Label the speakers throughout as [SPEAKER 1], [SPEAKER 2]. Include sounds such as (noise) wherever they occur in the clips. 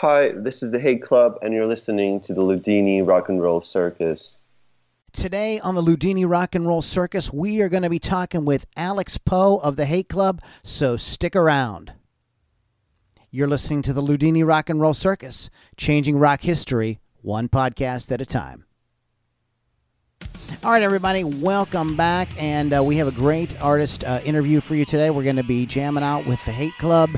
[SPEAKER 1] Hi, this is the Hate Club, and you're listening to the Loudini Rock and Roll Circus.
[SPEAKER 2] Today on the Loudini Rock and Roll Circus, we are going to be talking with Alex Poe of the Hate Club, so stick around. You're listening to the Loudini Rock and Roll Circus, changing rock history one podcast at a time. All right, everybody, welcome back. And uh, we have a great artist uh, interview for you today. We're going to be jamming out with the Hate Club,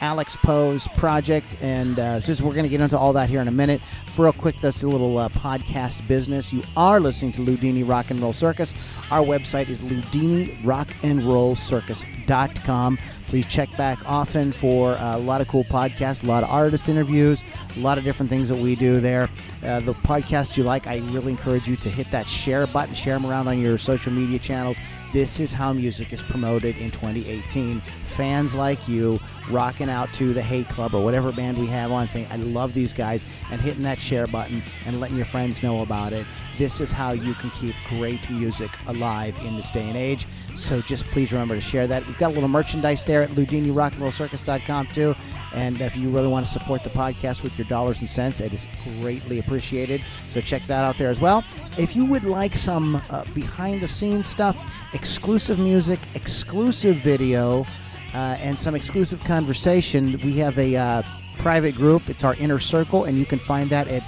[SPEAKER 2] Alex Poe's project. And uh, just we're going to get into all that here in a minute. For real quick, that's a little uh, podcast business. You are listening to Loudini Rock and Roll Circus. Our website is loudinirockandrollcircus.com. Please check back often for uh, a lot of cool podcasts, a lot of artist interviews, a lot of different things that we do there. Uh, the podcasts you like, I really encourage you to hit that share button, share them around on your social media channels. This is how music is promoted in 2018. Fans like you rocking out to the Hate Club or whatever band we have on, saying, I love these guys, and hitting that share button and letting your friends know about it. This is how you can keep great music alive in this day and age. So just please remember to share that. We've got a little merchandise there at LoudiniRockandRollCircus.com too. And if you really want to support the podcast with your dollars and cents, it is greatly appreciated. So check that out there as well. If you would like some uh, behind the scenes stuff, exclusive music, exclusive video, uh, and some exclusive conversation, we have a uh, private group. It's our inner circle, and you can find that at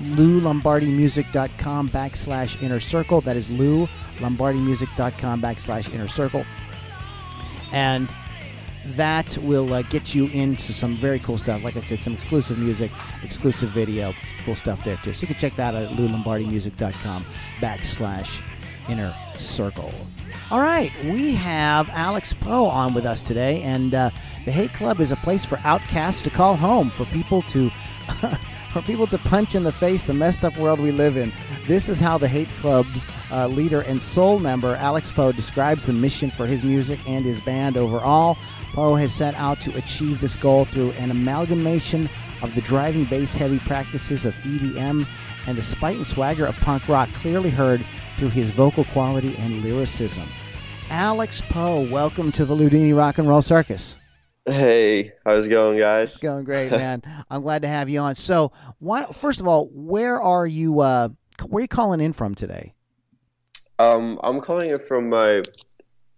[SPEAKER 2] loulombardimusic.com backslash inner circle. That is loulombardimusic.com backslash inner circle. And that will uh, get you into some very cool stuff. Like I said, some exclusive music, exclusive video, cool stuff there too. So you can check that out at loulombardimusic.com backslash inner circle. All right, we have Alex Poe on with us today, and uh, the Hate Club is a place for outcasts to call home, for people to (laughs) for people to punch in the face the messed up world we live in. This is how the Hate Club's uh, leader and sole member, Alex Poe, describes the mission for his music and his band overall. Poe has set out to achieve this goal through an amalgamation of the driving bass heavy practices of EDM and the spite and swagger of punk rock, clearly heard through his vocal quality and lyricism. Alex Poe, welcome to the Loudini Rock and Roll Circus.
[SPEAKER 1] Hey, how's it going, guys?
[SPEAKER 2] It's going great, man. I'm glad to have you on. So, why, first of all, where are you? Uh, where are you calling in from today?
[SPEAKER 1] Um, I'm calling it from my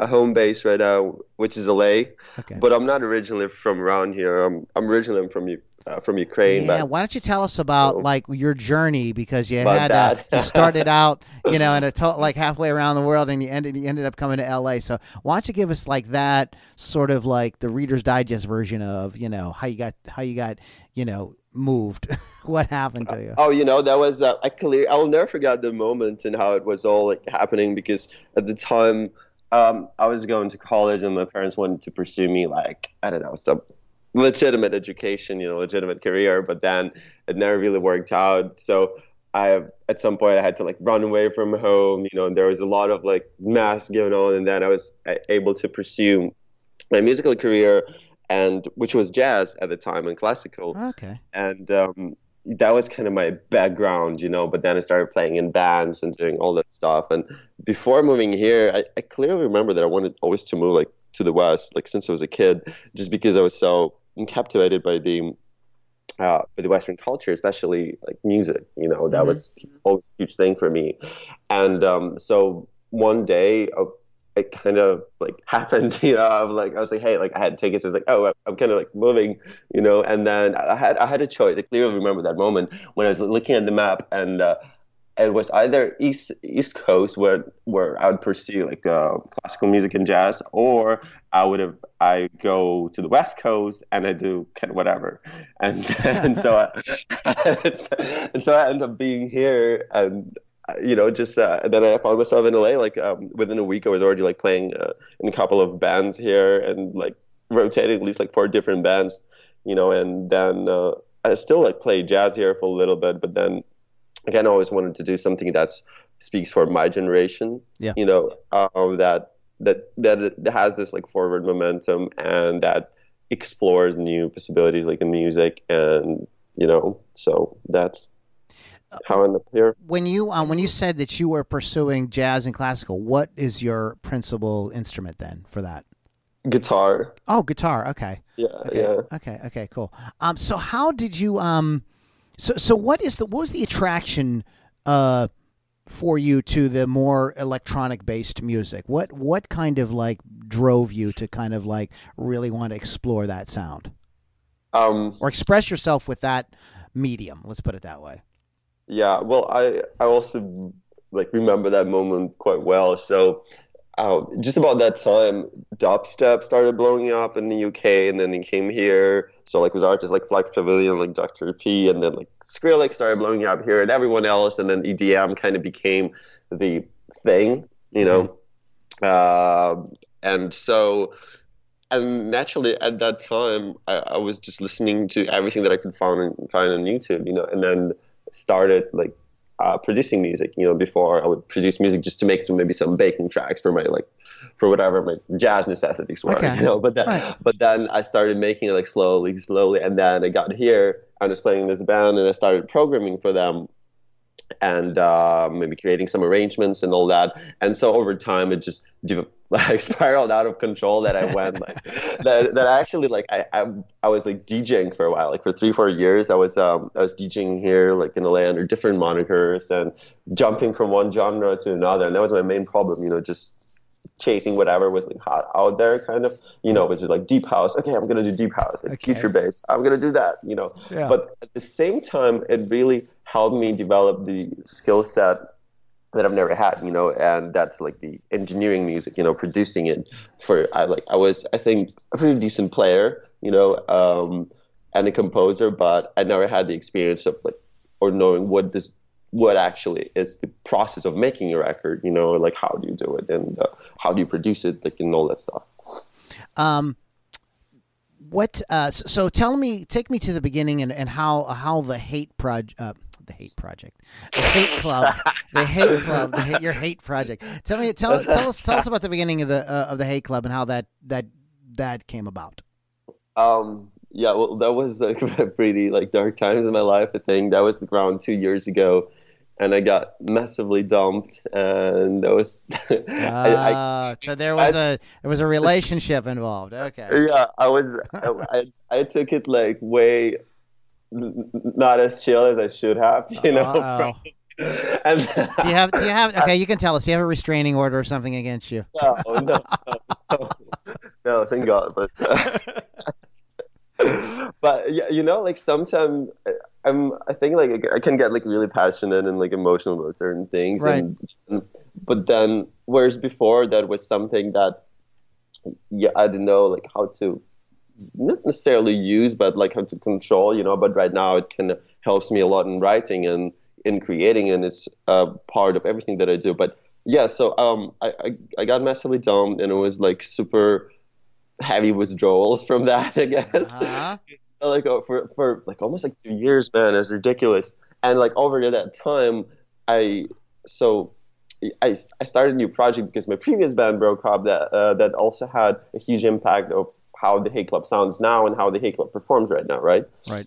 [SPEAKER 1] home base right now, which is LA.
[SPEAKER 2] Okay.
[SPEAKER 1] But I'm not originally from around here. I'm I'm originally from uh, from Ukraine.
[SPEAKER 2] Yeah, why don't you tell us about like your journey because you
[SPEAKER 1] My
[SPEAKER 2] had uh, you started (laughs) out, you know, in a to- like halfway around the world and you ended you ended up coming to LA. So why don't you give us like that sort of like the Reader's Digest version of you know how you got how you got you know moved, (laughs) what happened to you?
[SPEAKER 1] Oh, you know that was uh, I clear. I will never forget the moment and how it was all like happening because at the time um, I was going to college and my parents wanted to pursue me like I don't know some legitimate education, you know, legitimate career, but then it never really worked out. So I at some point I had to like run away from home, you know, and there was a lot of like mess going on, and then I was uh, able to pursue my musical career and which was jazz at the time and classical
[SPEAKER 2] Okay.
[SPEAKER 1] and um, that was kind of my background, you know. But then I started playing in bands and doing all that stuff. And before moving here, I, I clearly remember that I wanted always to move like to the west, like since I was a kid, just because I was so captivated by the uh, by the Western culture, especially like music. You know, that
[SPEAKER 2] Mhm.
[SPEAKER 1] was always a huge thing for me. And um, so one day. Uh, it kind of like (laughs) happened, you know. I'm like, I was like, hey, like I had tickets. I was like, oh, I'm kind of like moving, you know. And then I had I had a choice. I clearly remember that moment when I was looking at the map, and uh, it was either east East Coast where where I would pursue like uh, classical music and jazz, or I would have I go to the West Coast and I do kind of whatever. And (laughs) (laughs) and so I, and so I ended up being here and uh, you know, just uh, then I found myself in LA. Like um, within a week, I was already like playing uh, in a couple of bands here, and like rotating at least like four different bands, you know, and then uh, I still like play jazz here for a little bit, but then again, I always wanted to do something that speaks for my generation,
[SPEAKER 2] Yeah.
[SPEAKER 1] you know, um, that that that has this like forward momentum and that explores new possibilities like in music and you know, so that's how I ended up here.
[SPEAKER 2] When you um, when you said that you were pursuing jazz and classical, what is your principal instrument then for that?
[SPEAKER 1] Guitar,
[SPEAKER 2] Oh, guitar. Okay.
[SPEAKER 1] yeah,
[SPEAKER 2] Okay.
[SPEAKER 1] yeah.
[SPEAKER 2] Okay. Okay. Cool. Um. So how did you um? So so what is the what was the attraction uh for you to the more electronic based music? What what kind of like drove you to kind of like really want to explore that sound
[SPEAKER 1] Um,
[SPEAKER 2] or express yourself with that medium? Let's put it that way.
[SPEAKER 1] Yeah, well, I I also like remember that moment quite well. So, uh, just about that time, dubstep started blowing up in the UK, and then it came here. So, like, with artists like Flux Pavilion, like Dr. P, and then like Skrillex started blowing up here, and everyone else, and then EDM kind of became the thing, you know. Uh, and so, and naturally at that time, I, I was just listening to everything that I could find find on YouTube, you know, and then started like uh, producing music. You know, before I would produce music just to make some maybe some baking tracks for my like for whatever my jazz necessities were.
[SPEAKER 2] Okay. (laughs)
[SPEAKER 1] You know, but then
[SPEAKER 2] Right.
[SPEAKER 1] but then I started making it like slowly, slowly, and then I got here. I was playing this band, and I started programming for them. And uh, maybe creating some arrangements and all that, and so over time it just de- (laughs) like spiraled out of control. That I went like that. That I actually like I, I I was like DJing for a while, like for three four years. I was um I was DJing here like in the LA under different monikers and jumping from one genre to another, and that was my main problem. You know, just chasing whatever was like hot out there, kind of. You know, was like deep house? Okay, I'm gonna do deep house, like
[SPEAKER 2] Okay.
[SPEAKER 1] future bass. I'm gonna do that. You know,
[SPEAKER 2] Yeah.
[SPEAKER 1] but at the same time, it really helped me develop the skill set that I've never had, you know, and that's like the engineering music, you know, producing it for I like I was I think a pretty decent player, you know, um, and a composer, but I never had the experience of like or knowing what this what actually is the process of making a record, you know, like how do you do it and uh, how do you produce it, like and all that stuff.
[SPEAKER 2] Um, what? Uh, so tell me, take me to the beginning and, and how how the hate project, uh, the hate project, the hate club, the hate club, the hate, your hate project. Tell me, tell tell us tell us about the beginning of the uh, of the hate club and how that that that came about.
[SPEAKER 1] Um, yeah, well, that was like (laughs) pretty like dark times in my life. I think that was around two years ago, and I got massively dumped, and that was (laughs) I, I,
[SPEAKER 2] Ah, so there was a there was a relationship involved. Okay.
[SPEAKER 1] yeah, I was I, I took it like way not as chill as I should have, you know. And
[SPEAKER 2] Do you have do you have (laughs) okay? You can tell us. Do you have a restraining order or something against you?
[SPEAKER 1] no, no, no, no, (laughs) no, thank God, but. Uh, (laughs) but yeah, you know, like sometimes uh, I'm, I think like I can get like really passionate and like emotional about certain things,
[SPEAKER 2] Right.
[SPEAKER 1] and but then whereas before that was something that yeah I didn't know like how to not necessarily use, but like how to control, you know. But right now it kind of helps me a lot in writing and in creating, and it's uh, part of everything that I do. But yeah, so um, I, I I got massively dumped, and it was like super heavy withdrawals from (laughs) that, I guess
[SPEAKER 2] Uh-huh. (laughs)
[SPEAKER 1] like uh, for for like almost like two years, man. It's ridiculous. And like over that time, I so I, I started a new project because my previous band broke up. That uh, that also had a huge impact of how the Hate Club sounds now and how the Hate Club performs right now, right?
[SPEAKER 2] Right.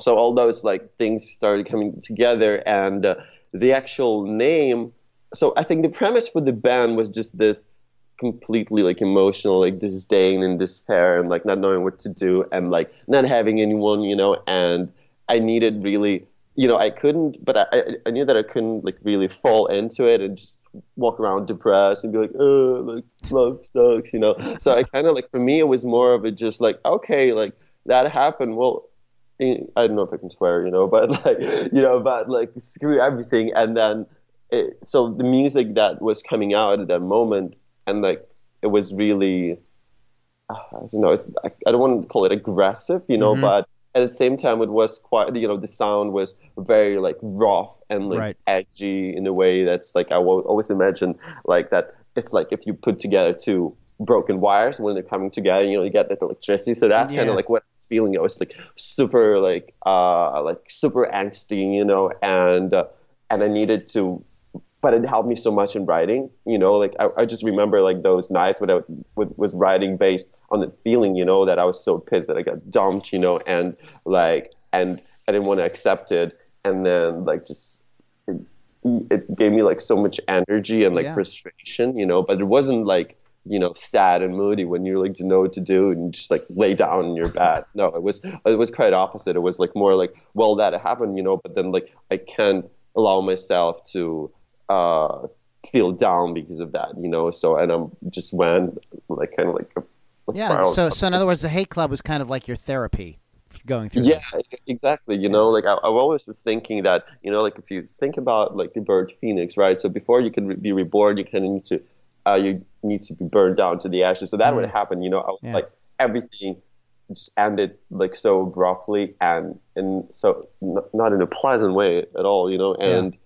[SPEAKER 1] So all those like things started coming together, and uh, the actual name. So I think the premise for the band was just this completely like emotional like disdain and despair and like not knowing what to do and like not having anyone you know and i needed really you know i couldn't but i i, knew that i couldn't like really fall into it and just walk around depressed and be like oh like love sucks you know so i kind of like for me it was more of a just like okay like that happened well I don't know if I can swear, you know, (laughs) but like, you know, but like screw everything. And then, it, so the music that was coming out at that moment, and like it was really, uh, I don't know, I, I don't want to call it aggressive, you know,
[SPEAKER 2] Mhm.
[SPEAKER 1] but at the same time, it was quite, you know, the sound was very like rough and like
[SPEAKER 2] Right.
[SPEAKER 1] edgy in a way that's like I will always imagine like that. It's like if you put together two broken wires when they're coming together. You know, you get that electricity. So that's kind of like what I was feeling. I was like super like uh like super angsty, you know, and uh, and I needed to. But it helped me so much in writing, you know. Like I, I just remember like those nights when I was, was writing based on the feeling, you know, that I was so pissed that I got dumped, you know, and like and I didn't want to accept it, and then like just it, it gave me like so much energy and like
[SPEAKER 2] Yeah.
[SPEAKER 1] frustration, you know. But it wasn't like you know sad and moody when you like to know what to do and just like lay down in your bed. No, it was it was quite opposite. It was like more like well that happened, you know, but then like I can't allow myself to uh feel down because of that, you know. So and I'm just went like kind of like a,
[SPEAKER 2] Yeah. So, so in other words, the hate club was kind of like your therapy going through.
[SPEAKER 1] Yeah,
[SPEAKER 2] this.
[SPEAKER 1] exactly. You know, like I, I've always was thinking that, you know, like if you think about like the bird phoenix, right? So before you can re- be reborn, you kind of need to, uh, you need to be burned down to the ashes. So that would happen. You know, I was
[SPEAKER 2] Yeah.
[SPEAKER 1] like everything just ended like so abruptly and and so n- not in a pleasant way at all. You know, and. Uh,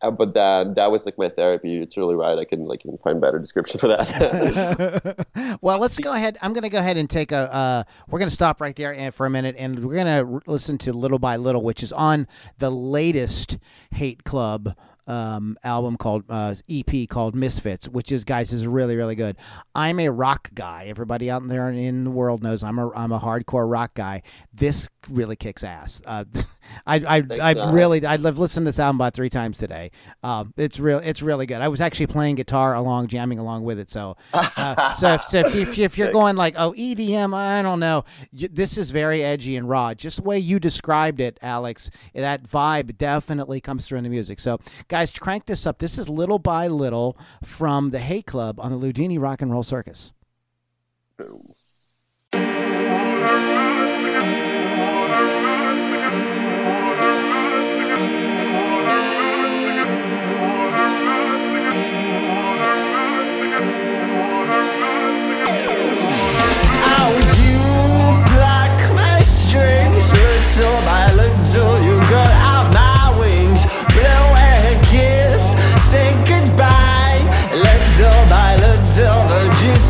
[SPEAKER 1] but that that was like my therapy. You're totally right. I can like can find better description for that. (laughs)
[SPEAKER 2] well, let's go ahead. I'm going to go ahead and take a. Uh, we're going to stop right there and- for a minute, and we're going to listen to "Little by Little," which is on the latest Hate Club um, album called uh, EP called Misfits, which is guys is really really good. I'm a rock guy. Everybody out there in the world knows I'm a I'm a hardcore rock guy. This really kicks ass. Uh, (laughs) I I, I
[SPEAKER 1] Al.
[SPEAKER 2] really I've listened to this album about three times today. Um, it's real it's really good. I was actually playing guitar along, jamming along with it. So uh, so if, so if, if, if you're (laughs) going like oh EDM, I don't know. You, this is very edgy and raw. Just the way you described it, Alex, that vibe definitely comes through in the music. So guys, crank this up. This is little by little from the Hate Club on the Loudini Rock and Roll Circus.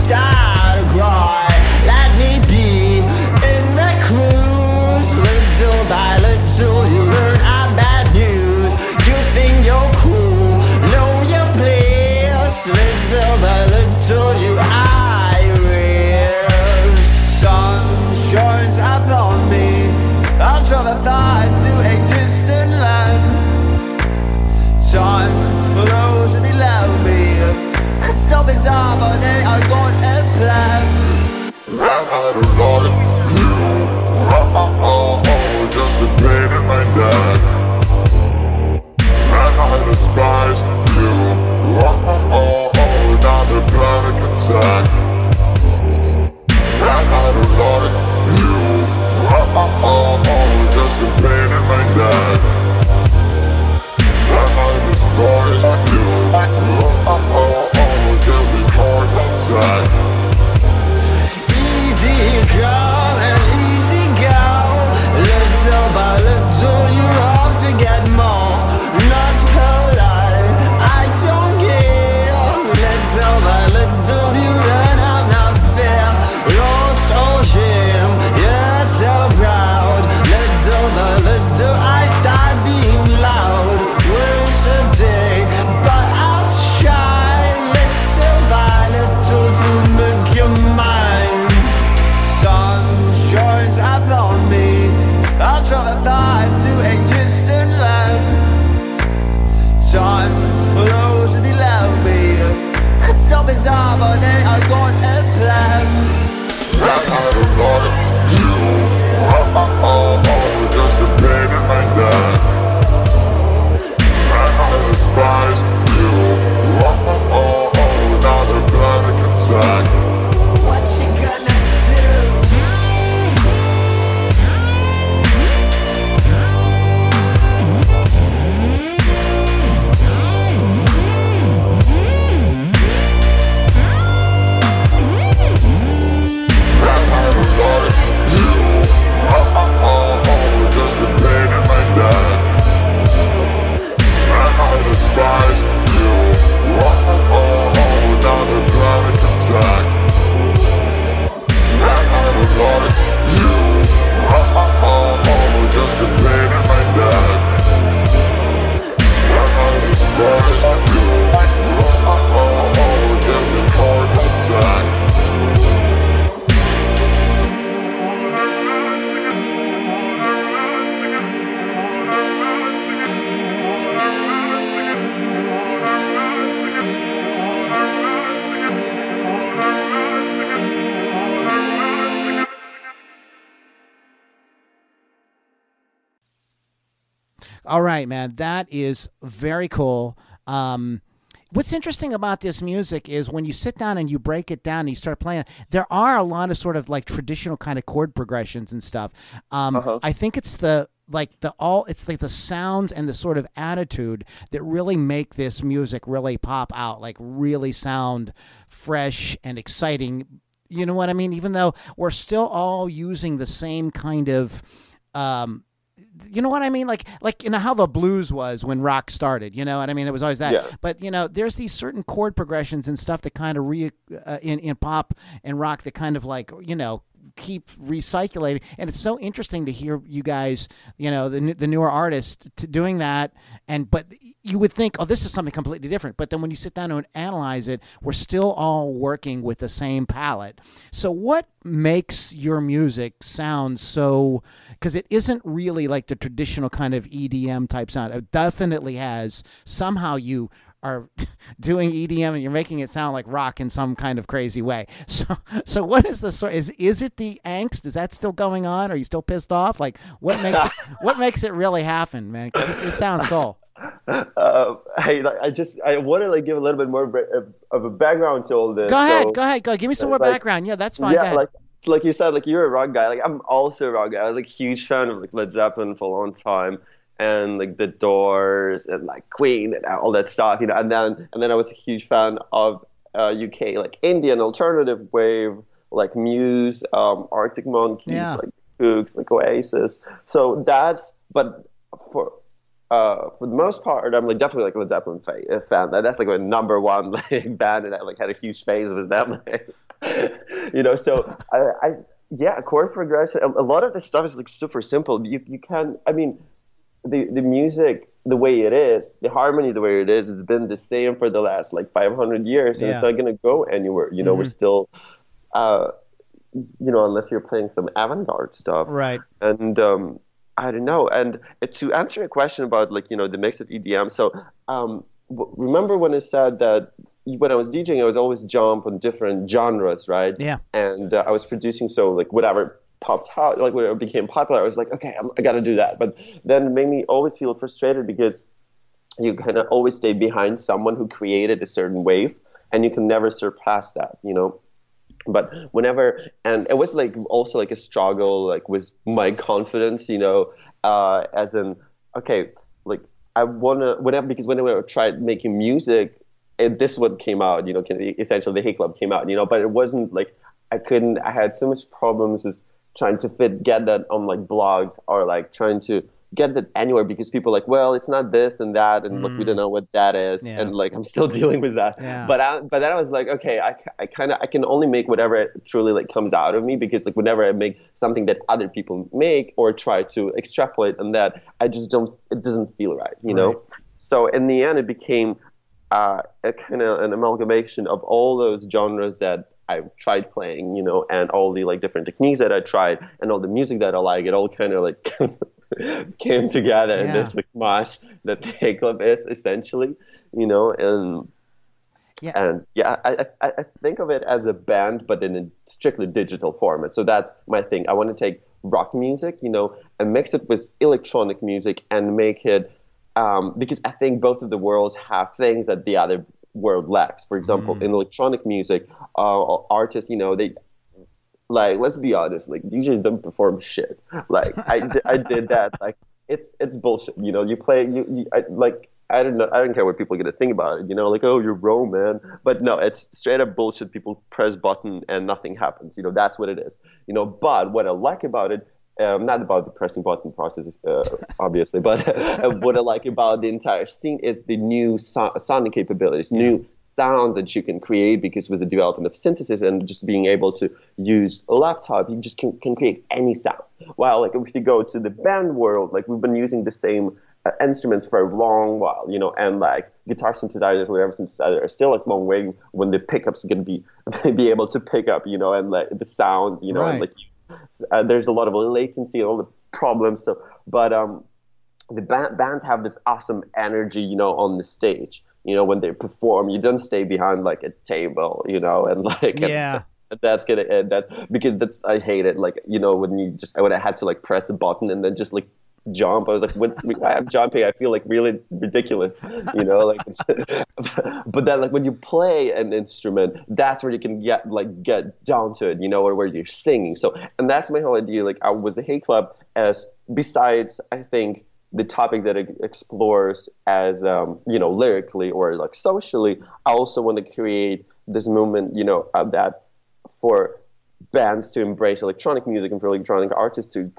[SPEAKER 3] Start to cry. Let me be in the cruise. Little by little you learn our bad news. You think you're cool, know your place. Little by little you Sun shines upon me. I'll travel far to a distant land. Time flows below me. Bizarre but they are got
[SPEAKER 4] Despise you. Oh, oh, oh, oh, not a panic attack. A lot of you.
[SPEAKER 2] Right, man. That is very cool. Um, what's interesting about this music is when you sit down and you break it down and you start playing, there are a lot of sort of like traditional kind of chord progressions and stuff. Um,
[SPEAKER 1] Uh-huh.
[SPEAKER 2] I think it's the like the all it's like the sounds and the sort of attitude that really make this music really pop out like really sound fresh and exciting you know what i mean even though we're still all using the same kind of um you know what I mean? Like, like you know how the blues was when rock started. You know what I mean? It was always that.
[SPEAKER 1] Yes.
[SPEAKER 2] But you know, there's these certain chord progressions and stuff that kind of re uh, in in pop and rock that kind of like you know keep recycling. And it's so interesting to hear you guys, you know, the the newer artists doing that. And but you would think, oh, this is something completely different. But then when you sit down and analyze it, we're still all working with the same palette. So what makes your music sound so? Because it isn't really like the traditional kind of EDM type sound. It definitely has somehow you are (laughs) doing EDM and you're making it sound like rock in some kind of crazy way. (laughs) So, so what is the sort? Is is it the angst? Is that still going on? Are you still pissed off? Like, what makes it, (laughs) what makes it really happen, man? Because it, it sounds cool.
[SPEAKER 1] Uh, I, like, I just I want to like give a little bit more of- a background to all this.
[SPEAKER 2] Go ahead,
[SPEAKER 1] So-
[SPEAKER 2] go ahead, go. Give me some more
[SPEAKER 1] like-
[SPEAKER 2] background. Yeah, that's fine.
[SPEAKER 1] yeah, like like you said, like you're a rock guy. Like I'm also a rock guy. I was like a huge fan of like Led Zeppelin for a long time, and like the Doors and like Queen and all that stuff. You know, and then and then I was a huge fan of uh, UK like Indian alternative wave, like Muse, um, Arctic Monkeys,
[SPEAKER 2] Yeah.
[SPEAKER 1] like Kooks, like Oasis. So that's but for. Uh, for the most part, I'm like definitely like a Led Zeppelin fan. That's like my number one (laughs) like band, and I like had a huge phase with them. (laughs) you know, so I, I yeah, chord progression. A, a lot of this stuff is like super simple. You you can, I mean, the the music the way it is, the harmony the way it is, it's been the same for the last like 500 years, and
[SPEAKER 2] Yeah.
[SPEAKER 1] it's not gonna go anywhere. You know, we're still, uh, you know, unless you're playing some avant-garde stuff
[SPEAKER 2] right.
[SPEAKER 1] and um, I don't know. And to answer your question about like you know the mix of EDM, so um, w- remember when I said that when I was DJing, I was always jump on different genres, right?
[SPEAKER 2] Yeah.
[SPEAKER 1] And uh, I was producing so like whatever popped out, like when it became popular, I was like, okay, I'm, I got to do that. But then it made me always feel frustrated because you kind of always stay behind someone who created a certain wave, and you can never surpass that, you know? But whenever and it was like also like a struggle like with my confidence you know? Uh as in okay like i want to whenever because whenever i tried making music it, this what came out you know essentially the hate club came out you know? But it wasn't like i couldn't i had so much problems with trying to fit get that on like blogs or like trying to get that anywhere because people are like well it's not this and that and look we don't know what that is
[SPEAKER 2] Yeah.
[SPEAKER 1] and like i'm still (laughs) dealing with that
[SPEAKER 2] Yeah.
[SPEAKER 1] but I, but then I was like, okay, I, I kind of I can only make whatever truly like comes out of me because like whenever I make something that other people make or try to extrapolate on that, I just don't it doesn't feel right, you know. So in the end, it became uh, a kind of an amalgamation of all those genres that I tried playing, you know, and all the like different techniques that I tried and all the music that I like. It all kind of like (laughs) came together in this like mosh that the Hate Club is essentially, you know, and
[SPEAKER 2] Yeah.
[SPEAKER 1] and yeah, I, I, I think of it as a band, but in a strictly digital format. So that's my thing. I want to take rock music, you know, and mix it with electronic music and make it um, because I think both of the worlds have things that the other world lacks. For example, in electronic music, uh, artists, you know, they like let's be honest, like DJs don't perform shit. Like I, I did that. Like it's it's bullshit. You know, you play you, you I, like I don't know. I don't care what people are gonna think about it. You know, like oh you're raw man, but no, it's straight up bullshit. People press button and nothing happens. You know, that's what it is. You know, but what I like about it. Um, not about the pressing button process, uh, obviously, but (laughs) what I like about the entire scene is the new so- sounding capabilities, new sound that you can create because with the development of synthesis and just being able to use a laptop, you just can, can create any sound. While like if you go to the band world, like we've been using the same uh, instruments for a long while, you know, and like guitar synthesizers, whatever synthesizer, are still like long waiting when the pickups are gonna be (laughs) be able to pick up, you know, and like the sound, you know, and
[SPEAKER 2] Right.
[SPEAKER 1] like uh, there's a lot of latency and all the problems. So, but um, the ba- bands have this awesome energy, you know, on the stage. You know, when they perform, you don't stay behind like a table, you know, and (laughs) like
[SPEAKER 2] Yeah. (laughs)
[SPEAKER 1] that's gonna end that because that's I hate it. Like you know when you just when I had to like press a button and then just like jump. I was like, when I'm jumping, I feel like really ridiculous, you know. Like, (laughs) but then like when you play an instrument, that's where you can get like get down to it, you know, or where you're singing. So, and that's my whole idea. Like, I was the Hate Club as besides, I think the topic that it explores as um, you know lyrically or like socially. I also want to create this movement, you know, uh, that for bands to embrace electronic music and for electronic artists to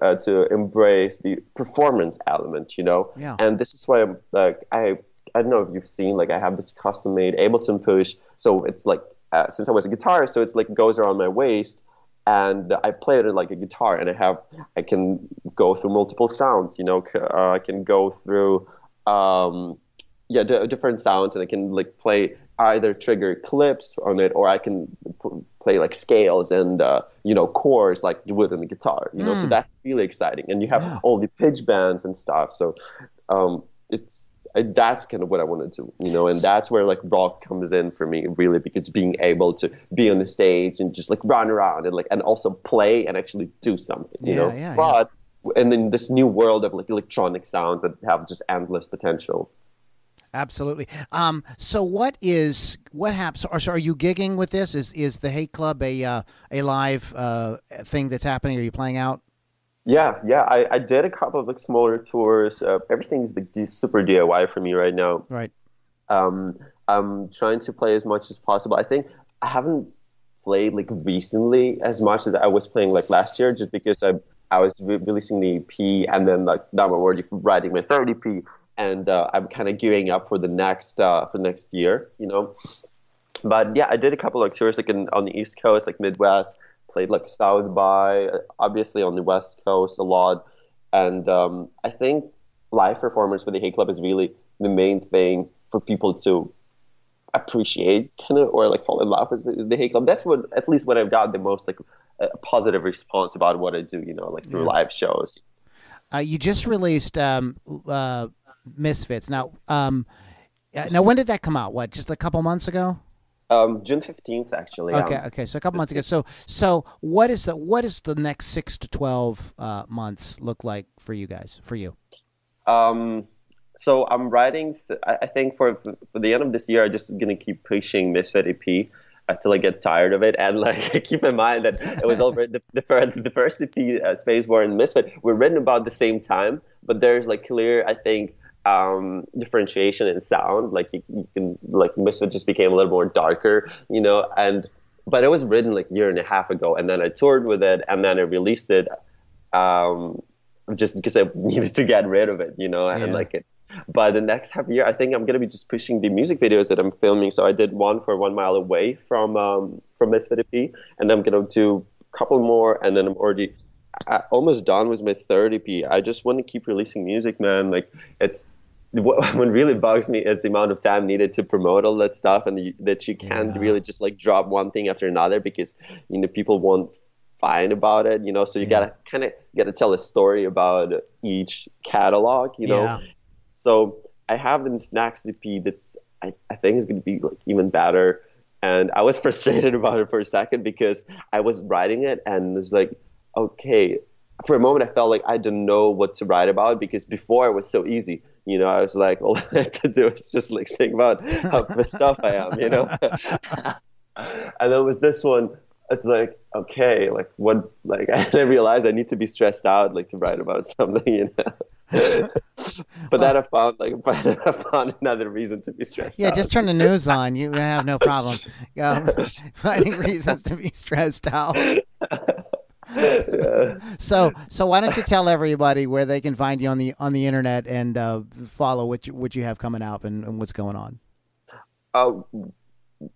[SPEAKER 1] uh, to embrace the performance element, you know.
[SPEAKER 2] Yeah.
[SPEAKER 1] And this is why I'm like I I don't know if you've seen like I have this custom made Ableton push, so it's like uh, since I was a guitarist, so it's like goes around my waist, and I play it like a guitar, and I have I can go through multiple sounds, you know, uh, I can go through. Um, yeah, d- different sounds, and I can like play either trigger clips on it, or I can pl- play like scales and uh, you know chords like you would in the guitar. You know, so that's really exciting. And you have all the pitch bands and stuff. So um, it's that's kind of what I wanted to, you know, and that's where like rock comes in for me, really, because being able to be on the stage and just like run around and like and also play and actually do something, you
[SPEAKER 2] Yeah,
[SPEAKER 1] know.
[SPEAKER 2] yeah, yeah.
[SPEAKER 1] but and then this new world of like electronic sounds that have just endless potential.
[SPEAKER 2] Absolutely. Um, so what is what happens? Or so are you gigging with this? Is is the Hate Club a uh, a live uh, thing that's happening? Are you playing out?
[SPEAKER 1] Yeah, yeah. I, I did a couple of like smaller tours. Uh, everything's like super DIY for me right now.
[SPEAKER 2] Right.
[SPEAKER 1] Um, I'm trying to play as much as possible. I think I haven't played like recently as much as I was playing like last year, just because I I was re- releasing the EP and then like now I'm already writing my third EP, and uh, I'm kind of gearing up for the next uh, for next year, you know. But yeah, I did a couple of tours like in, on the East Coast, like Midwest. Played like South by, obviously on the West Coast a lot, and um, I think live performance for the Hate Club is really the main thing for people to appreciate, kind of, or like fall in love with the, Hate Club. That's what, at least, what I've got the most like uh, positive response about what I do. You know, like through live shows.
[SPEAKER 2] Uh, you just released um, uh, Misfits. Now, um, uh, now when did that come out? What, just a couple months ago?
[SPEAKER 1] Um, June fifteenth, actually.
[SPEAKER 2] Okay,
[SPEAKER 1] um,
[SPEAKER 2] okay. So a couple months ago. So, so what is the what is the next six to twelve uh, months look like for you guys? For you?
[SPEAKER 1] Um, so I'm writing. Th- I I think for for the end of this year, I'm just gonna keep pushing Misfit EP until I get tired of it. And like, (laughs) keep in mind that it was already the, the first the first EP, uh, Space Born and Misfit, were written about the same time. But there's like clear, I think, um, differentiation in sound. Like you, you can like Misfit just became a little more darker, you know, and. But it was written like a year and a half ago, and then I toured with it, and then I released it. Um, just because I (laughs) needed to get rid of it, you know, and
[SPEAKER 2] Yeah.
[SPEAKER 1] like it. But the next half year, I think I'm gonna be just pushing the music videos that I'm filming. So I did one for One Mile Away from um, from Misfit EP, and I'm gonna do a couple more, and then I'm already I, almost done with my third EP. I just want to keep releasing music, man. Like it's what, (laughs) what really bugs me is the amount of time needed to promote all that stuff, and the, that you can't
[SPEAKER 2] Yeah.
[SPEAKER 1] really just like drop one thing after another because you know people won't find about it. You know, so you
[SPEAKER 2] Yeah.
[SPEAKER 1] gotta kind of gotta tell a story about each catalog. You know,
[SPEAKER 2] Yeah.
[SPEAKER 1] so I have this next EP that's I, I think is going to be like even better. And I was (laughs) frustrated about it for a second because I was writing it and it's like, okay, for a moment I felt like I didn't know what to write about because before it was so easy. You know, I was like, (laughs) all I had to do is just like think about how (laughs) pissed off I am, you know? (laughs) and then with this one, it's like, okay, like what, like I realized I need to be stressed out, like to write about something, you know? but then I found like, but I found another reason to be stressed
[SPEAKER 2] Yeah,
[SPEAKER 1] out.
[SPEAKER 2] just turn the news on. You have no problem um, finding reasons to be stressed out.
[SPEAKER 1] Yeah.
[SPEAKER 2] So, so why don't you tell everybody where they can find you on the on the internet and uh, follow what you, what you have coming out and, and what's going on?
[SPEAKER 1] Uh,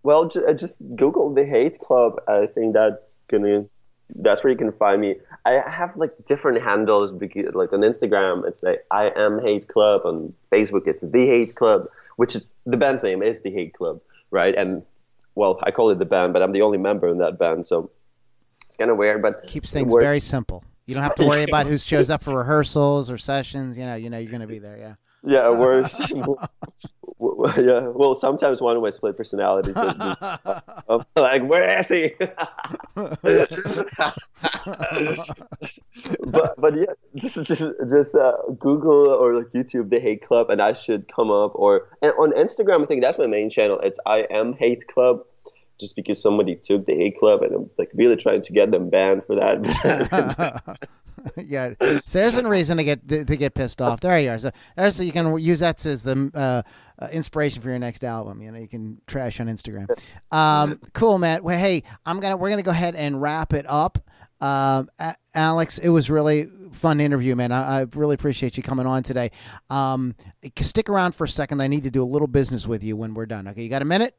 [SPEAKER 1] well, ju- uh, just Google the Hate Club. I think that's gonna. That's where you can find me. I have like different handles because, like on Instagram, it's like I am Hate Club. On Facebook, it's the Hate Club, which is the band's name is the Hate Club, right? And well, I call it the band, but I'm the only member in that band, so it's kind of weird. But
[SPEAKER 2] Keeps things
[SPEAKER 1] works.
[SPEAKER 2] very simple. You don't have to (laughs) worry about who shows up for rehearsals or sessions. You know, you know you're going to be there. Yeah.
[SPEAKER 1] Yeah, it works. (laughs) (laughs) w- w- yeah. Well, sometimes one of my split personalities. is like, where is he? but but yeah, just just just uh, Google or like YouTube the Hate Club, and I should come up. Or and on Instagram, I think that's my main channel. It's I am Hate Club. Just because somebody took the Hate Club, and I'm like really trying to get them banned for that. (laughs) (laughs)
[SPEAKER 2] yeah. So there's a reason to get to get pissed off. There you are. So there's you can use that as the uh, uh, inspiration for your next album. You know, you can trash on Instagram. Um, cool, Matt. Well, hey, I'm gonna we're gonna go ahead and wrap it up. Um, Alex, it was really fun interview, man. I, I really appreciate you coming on today. Um, stick around for a second. I need to do a little business with you when we're done. Okay, you got a minute?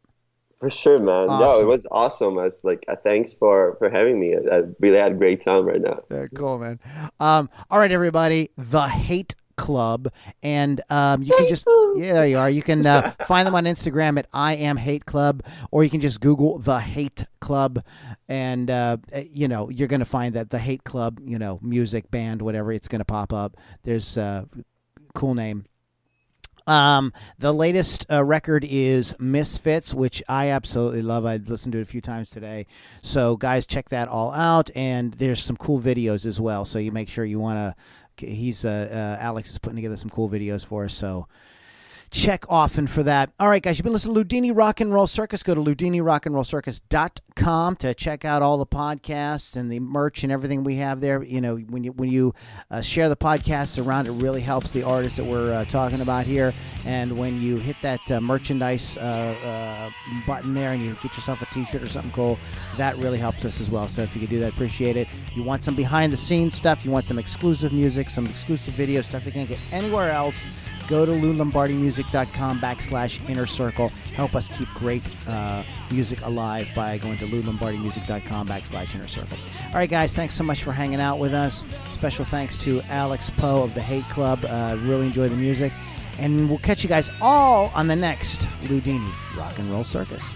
[SPEAKER 1] For sure, man. No, it was awesome. I was like, uh, thanks for for having me. I, I really had a great time right now.
[SPEAKER 2] Yeah, cool, man. Um, all right, everybody, the Hate Club, and um, you can just yeah, there you are. You can uh, (laughs) find them on Instagram at I am Hate Club, or you can just Google the Hate Club, and uh, you know you're gonna find that the Hate Club, you know, music band, whatever, it's gonna pop up. There's a cool name. Um, the latest uh, record is Misfits, which I absolutely love. I listened to it a few times today. So, guys, check that all out. And there's some cool videos as well. So, you make sure you want to. He's uh, uh, Alex is putting together some cool videos for us. So, check often for that. All right, guys, you've been listening to Loudini Rock and Roll Circus. Go to loudinirockandrollcircus.com to check out all the podcasts and the merch and everything we have there. You know, when you when you uh, share the podcasts around, it really helps the artists that we're uh, talking about here. And when you hit that uh, merchandise uh, uh, button there and you get yourself a T-shirt or something cool, that really helps us as well. So if you could do that, appreciate it. You want some behind the scenes stuff, you want some exclusive music, some exclusive video stuff you can't get anywhere else go to loulombardimusic.com backslash inner circle. Help us keep great uh, music alive by going to loulombardimusic.com backslash inner circle. All right guys thanks so much for hanging out with us. Special thanks to alex poe of the hate club. Uh, really enjoy the music. And we'll catch you guys all on the next loudini rock and roll circus